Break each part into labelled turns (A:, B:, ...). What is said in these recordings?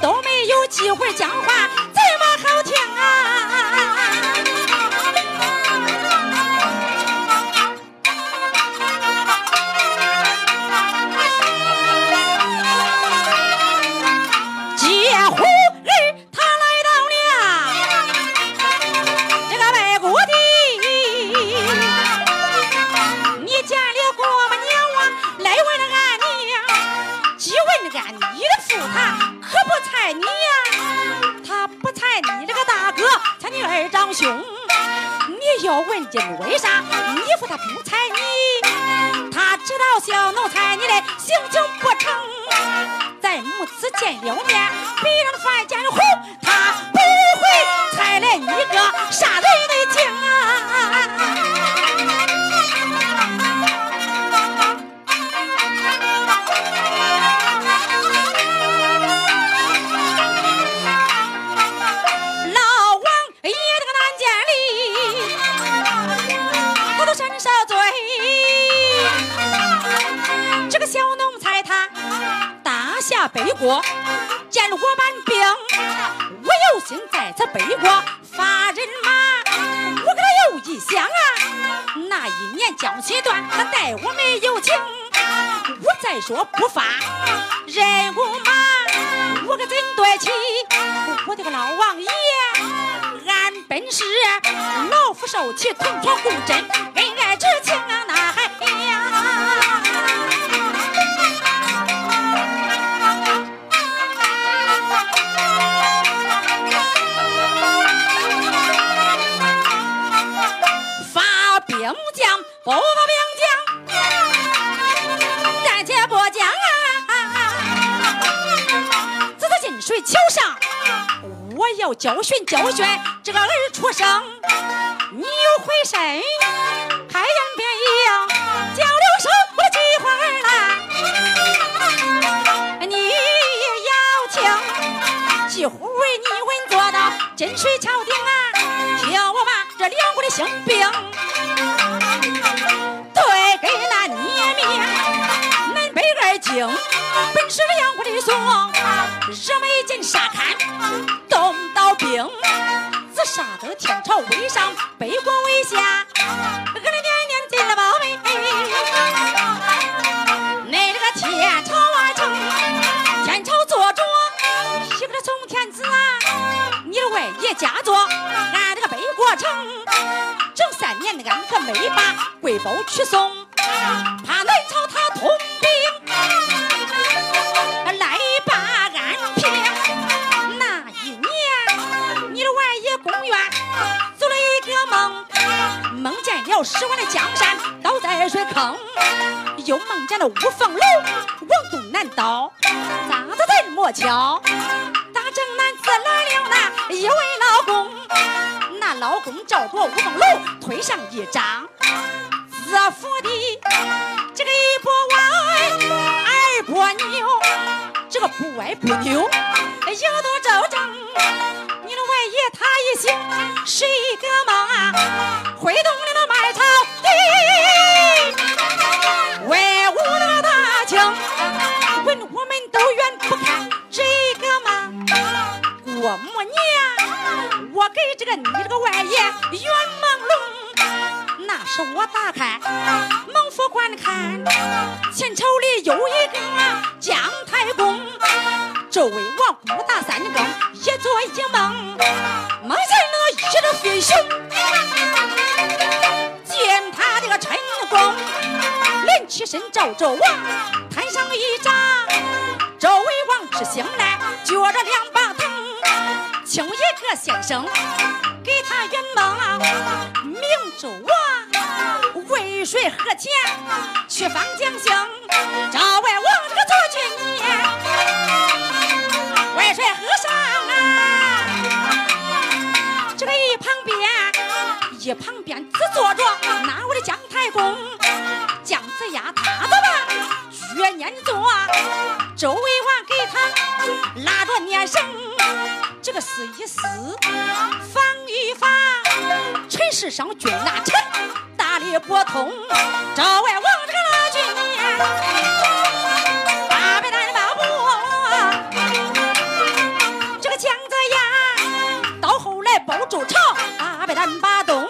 A: 都没有机会讲话要问今为啥你说他不猜你？他知道小奴才你的性情不成。在母子见了面，别人犯见红，他不会猜来你个啥人下北国，见了我搬兵，我有心在这北国发人马。我跟他有一想啊，那一年江西段他待我没有情，我再说不发人无马，我可真对起我的个老王爷。俺本是老夫受气，同床共枕，恩爱之情啊，不发兵将，暂且不讲啊！这在金水桥上，我要教训教训这个儿出生。你又回身，开言便应，叫了声我的鸡花儿来，你要请几乎为你稳坐到金水桥顶啊，听我把这两国的兴兵日美金沙坎东到兵，自杀得天朝为上，北国为下，俺的娘娘进了宝贝。那这个天朝啊城，天朝坐着一个宋天子啊，你的外爷家作，俺这个北国城，整三年俺可没把贵宝去送，十万的江山倒在水坑，又梦见了五凤楼往东南倒，咋子在莫巧？大正南子来了那一位老公，那老公照着五凤楼推上一张。自府的？这个一波歪，二波扭，这个不歪不扭，有多周正。你的？外爷他一醒是一个梦啊，挥动了那麦草地，威武那个大清，问我们都远不看这个吗。郭母娘，我给这个你这个外爷圆朦胧。那时我打开蒙府观看，前朝里有一个姜太公，周围王五大三更，一做一梦，梦见了一只飞熊，身照纣王，台上一张，周围王之行来，撅着两把藤，请一个先生给他圆梦，明周王为谁和钱去方将相？赵外王这个做军爷，外帅和上啊，这个一旁边一旁边只坐着拿我的姜太公。姜子牙他的吧，越念做，周威王给他拉着念绳，这个是一丝防御法，陈世上军那臣大力不通，赵外王这个老军呀，八百单八步，这个姜子牙到后来包住朝，八百单八洞，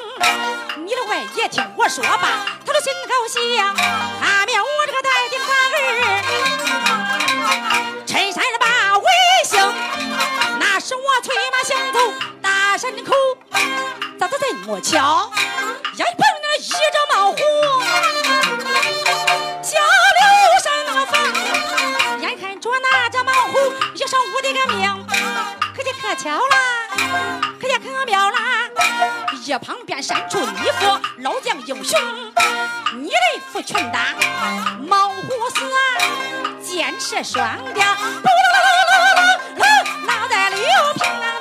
A: 也听我说吧，他的心高兴，他面我这个带顶大儿，衬衫的把卫星，那是我催马行走大山口，咋的这么巧？呀，碰那一阵冒火，小刘山那个风，眼看着那这猛虎一上我的个命，可就可巧啦，可就可妙啦！一旁边闪出一副老将英雄，你的副群大，毛虎死啊，箭射双雕，噜噜噜噜噜噜，脑袋里有平啊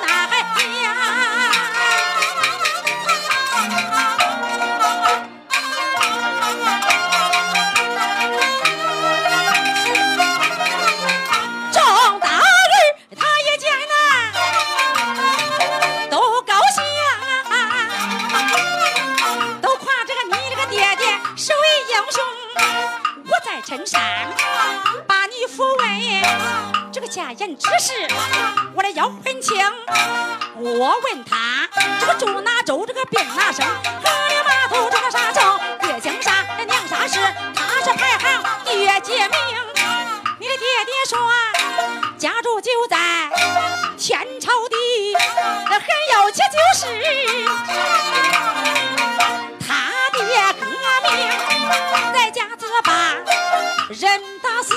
A: 这个家言之事我来要问清。我问他这个住哪州，这个病哪生，河里码头这个啥城，爹姓啥，娘啥氏，他是排行爹解名。你的爹爹说，家住就在天朝地，很要紧就是他的革命，在家子把人打死，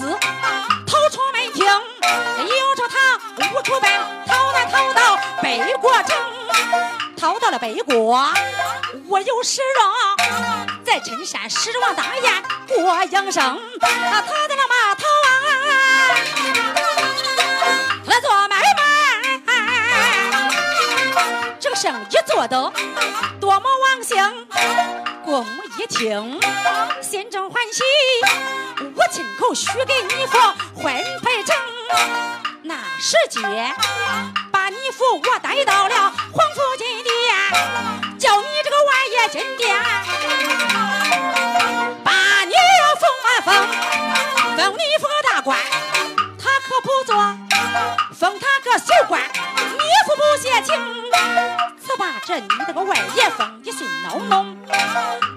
A: 都怕打官司，逃出门庭，有着他无处奔，逃难逃到北国城，逃到了北国，我有使让。在陈山狮王大宴过营生，啊，他在那码头啊，他做买卖，这个生意做得多么旺盛。公母一听，心中欢喜，我亲口许给你父婚配成。那时节，把你父我带到了皇府金殿，叫你这个王爷金殿。把你封啊封，封你封个大官，他可不做，封他个小官，你父不写情，把这你那个外爷封的心恼弄，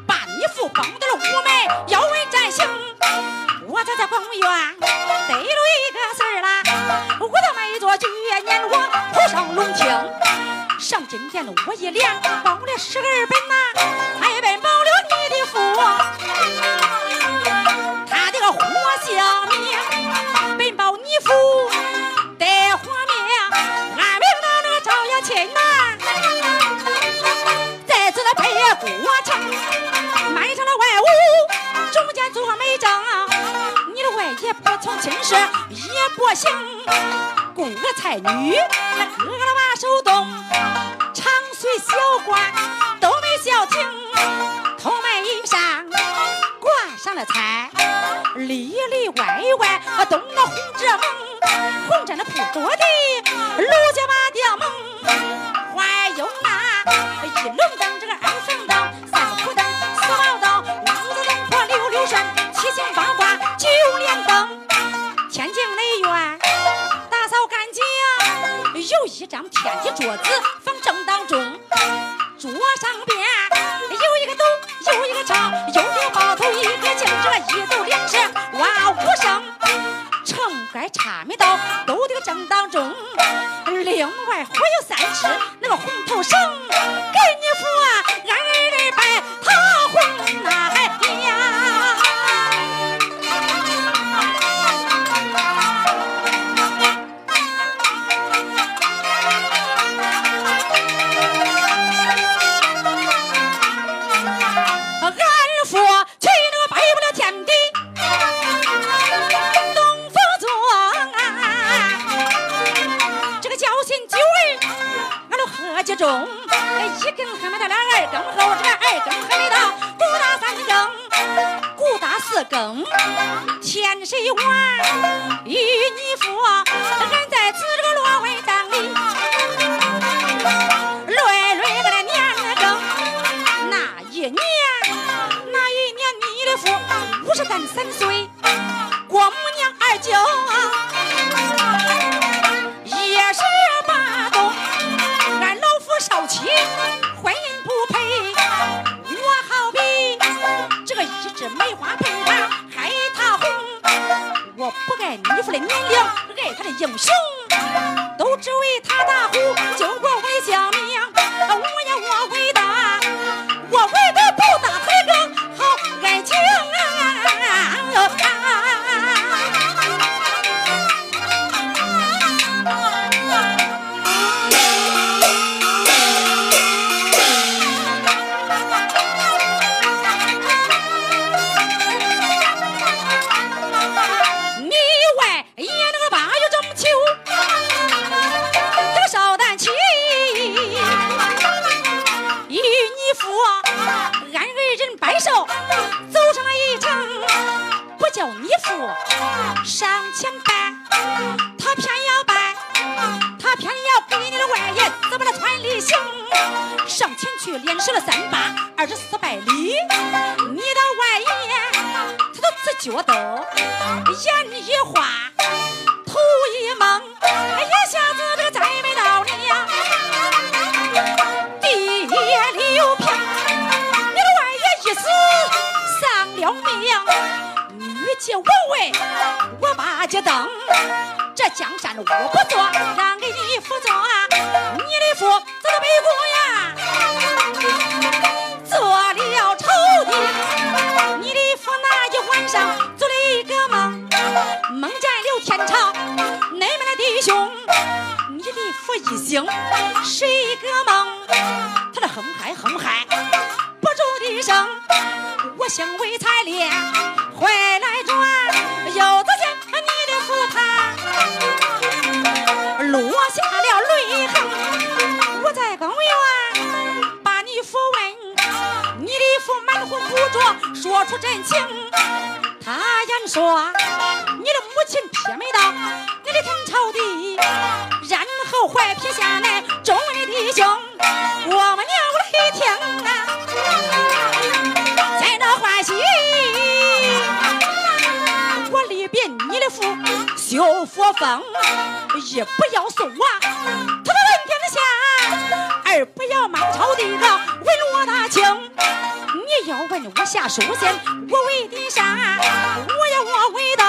A: 把你父绑到了屋门，要问战行。我这在公园得了一个事儿啦，我都没做去年我铺上龙庭，上金殿了我一连绑了十二本呐，还一本报真是也不行，供个才女那哥哥的把手动，长随小官都没消停，头门一上挂上了彩，里里外外啊动那红纸蒙，红着那铺着的卢家把吊蒙，还有那一笼灯这个二层灯，一张天地桌子啊，这个交心酒儿，俺都喝几盅，一更还没到了二更后，这个二更还没到，鼓打三更，鼓打四更，天谁晚与你说，俺在此这个罗文当里，累累个年更，那一年，那一年你的父五十三三岁，过母娘二舅。不爱你父的年龄，爱他的英雄。都只为他打虎，救国连射了三八二十四百里，你的外爷他都直觉得眼一花，头一蒙，一下子这个再没道理呀，地也有平，你的外爷一死丧了命，女杰我为我把家登，这江山我不做，让给你父做，你的父这都背过呀。横海，横海，不住的声。我先为采莲回来转，有的见你的府堂落下了泪痕。我在公园把你抚问，你的父满腹不着，说出真情。他言说你的母亲撇没道，你的天朝地，然后怀撇下来众位弟兄。听啊，在那欢喜，我立别你的父修佛风，一不要送我他问天下，二不要满朝的个问罗大清。你要问我下手先，我为的啥？我要我为的。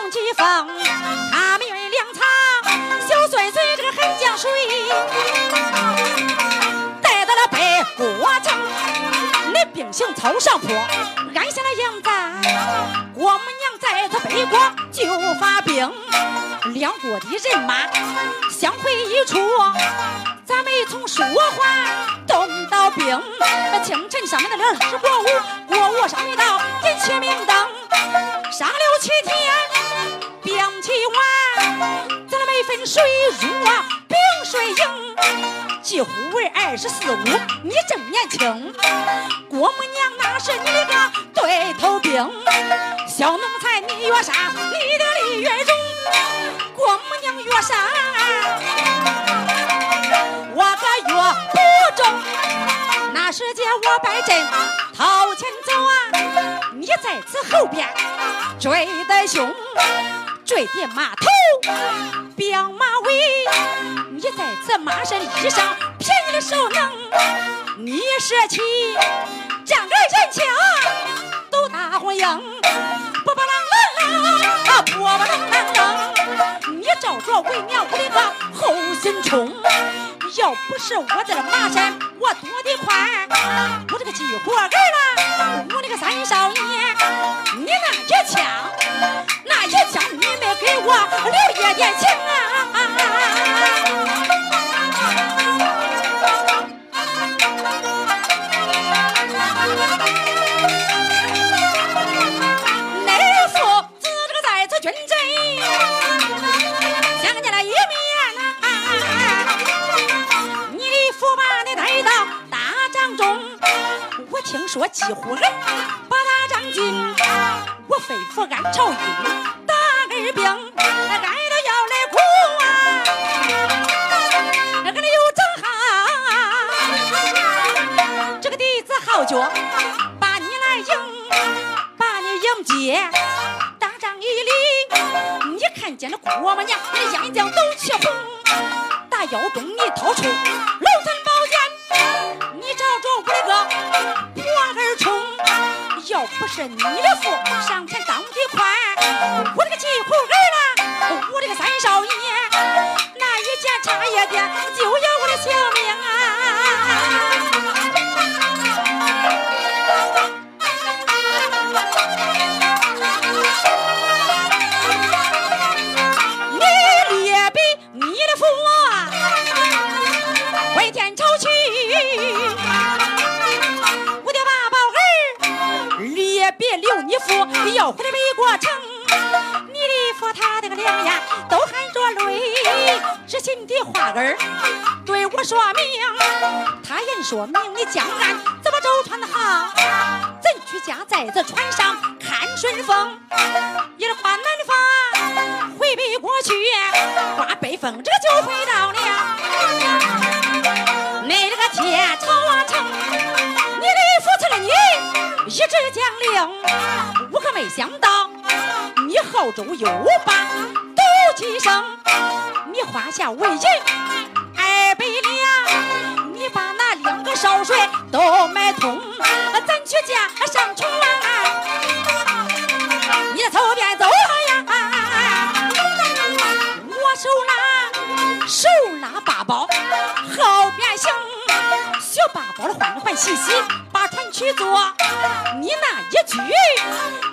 A: 龙继峰，他们运粮草，小孙孙这个横江水，带到了北国城。那兵行草上坡，安下了营寨。郭母娘在这北国就发兵，两国的人马相会一处。咱们从说话动到兵，那清晨上面的铃是国午，国午上面到点起明灯，上了七天。起晚咱们分水入冰水影几乎为二十四五你正年轻郭母娘那是你的个对头兵小奴才你越杀你的利越重郭母娘越杀我可越不中。那时间我摆阵掏钱走啊你在此后边追得凶拽的马头，彪马尾，你在这马身衣上便宜的手能，你舍弃整个人情都打红影，波波浪浪啊，波波浪浪，你照着为娘我的个后心冲。要不是我在这马山，我躲得快，我这个鸡火儿了，我那个三少爷，你拿着枪。那一枪你们给我留一点情啊！你父把你抬到大帐中，我听说几户人把大将军，我吩咐按朝营你掏出龙 thần 宝剑，你照着我的个破儿冲。要不是你的父上前当的快，我的个急虎儿啦，我的个三少爷，那一剑差一点就要我的性命啊！说明你江岸怎么舟船好，怎去家在这船上看顺风？一跨南方回北过去，刮北风这就回到了你这个天朝啊城，你的扶持了你。一纸将令，我可没想到你号中有把斗鸡声，你花下为银两个少帅都买通，咱去家上床。你头边走呀，我手拉手拉八宝，后边行，学八宝的欢欢喜喜把船。去坐你那一句，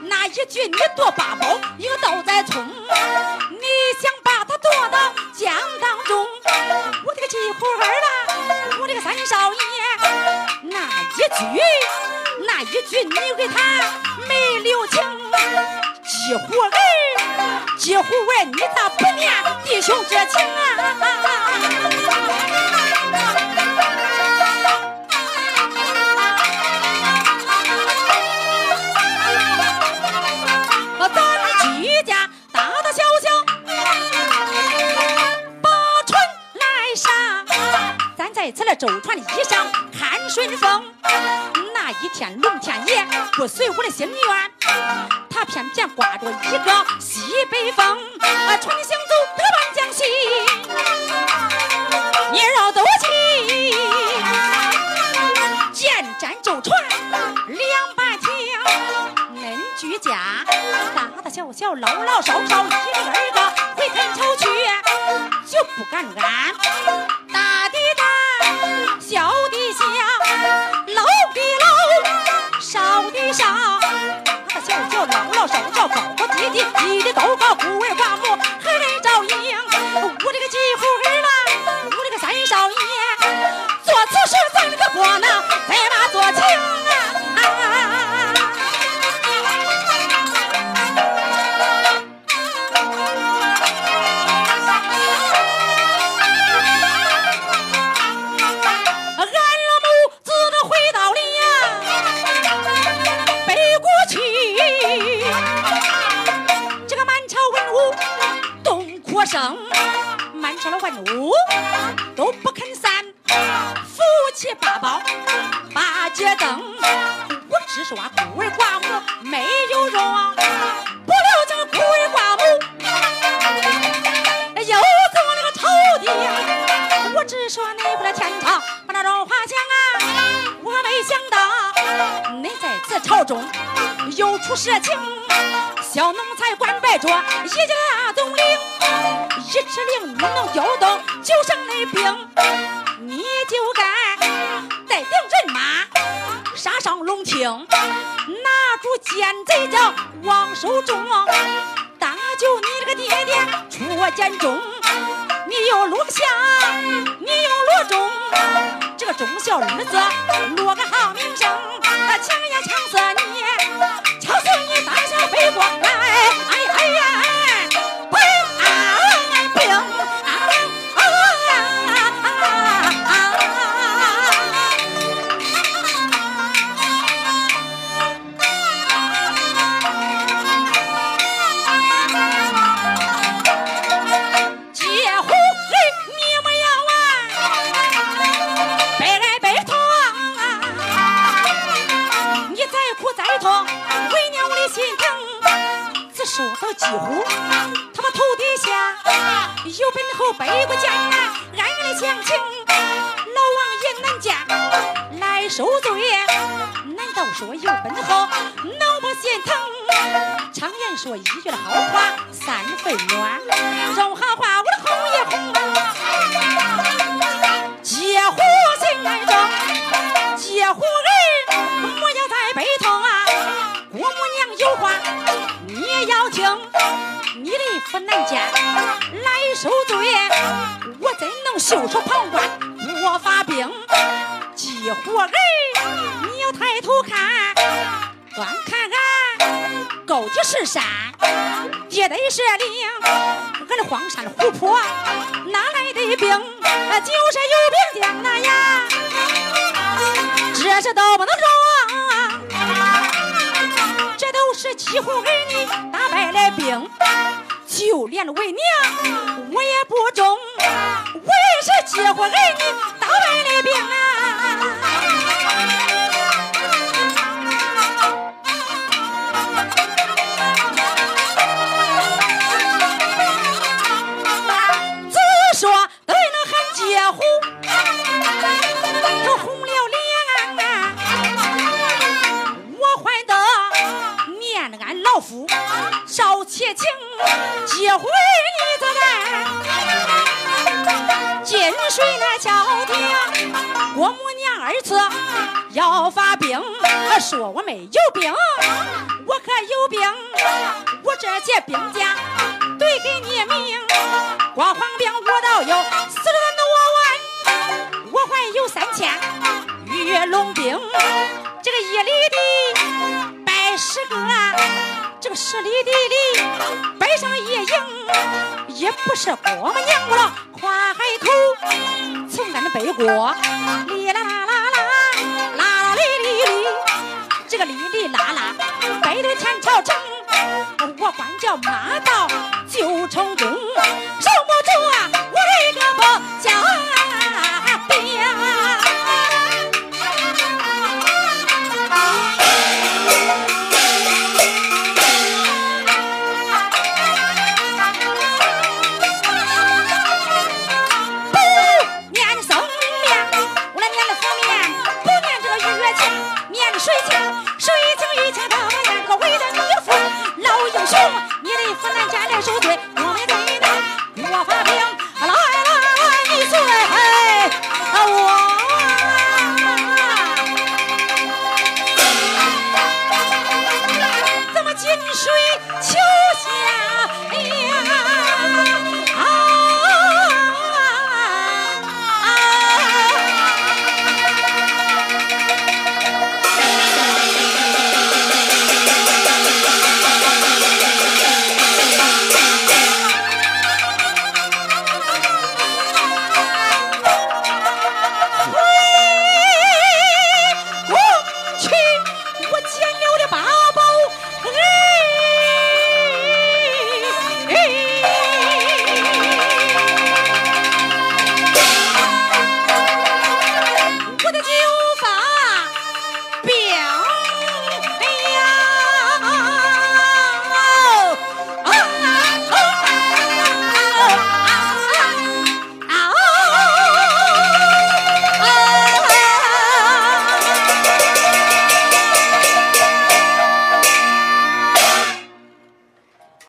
A: 那一句你夺八宝，一个倒在冲，你给他没留情。几乎儿，急虎儿，你咋不念弟兄之情啊？不随我的心愿，他偏偏刮着一个西北风，啊，船行走得半江西，你绕斗气，见战舟船两把枪，恁居家大大小小老老少少一个二个回天朝去，就不敢安，一级大总领，一指令你能调动九省的兵，你就该带领人马杀上龙庭，拿住奸贼叫王守忠，搭救你这个爹爹出监中，你又落下，你又落中，这个忠孝儿子落个好名声，抢也抢死你，抢死你大小北国，这说到几乎，他妈头低下有本后背过家，暗暗的详情。老王爷恁家来受罪，难道说有本后能不心疼？常言说一句的好话三分暖，荣哈话我要听，你的父难家来受罪，我怎能袖手旁观不发兵？结婚儿你要抬头看，端看俺高的是山，低的是岭，俺的荒山湖泊哪来的兵？就是有兵将那呀，这是都不能容。是几户儿女打败了兵，就连为娘我也不中，我也是几户儿女打败了兵啊！情，结婚你这个金水那敲听，郭母娘儿子要发兵，说我没有兵，我可有兵，我这些兵将对给你命，光黄兵我倒有四十多万，我还有三千御龙兵，这个一里地，十里地里摆上一营，也不是过么娘我了。跨海口从俺的北国，哩啦啦啦啦啦啦哩哩哩，这个哩哩啦啦，北的天朝城，我管叫马到九城宫，受不住啊，我的胳膊叫。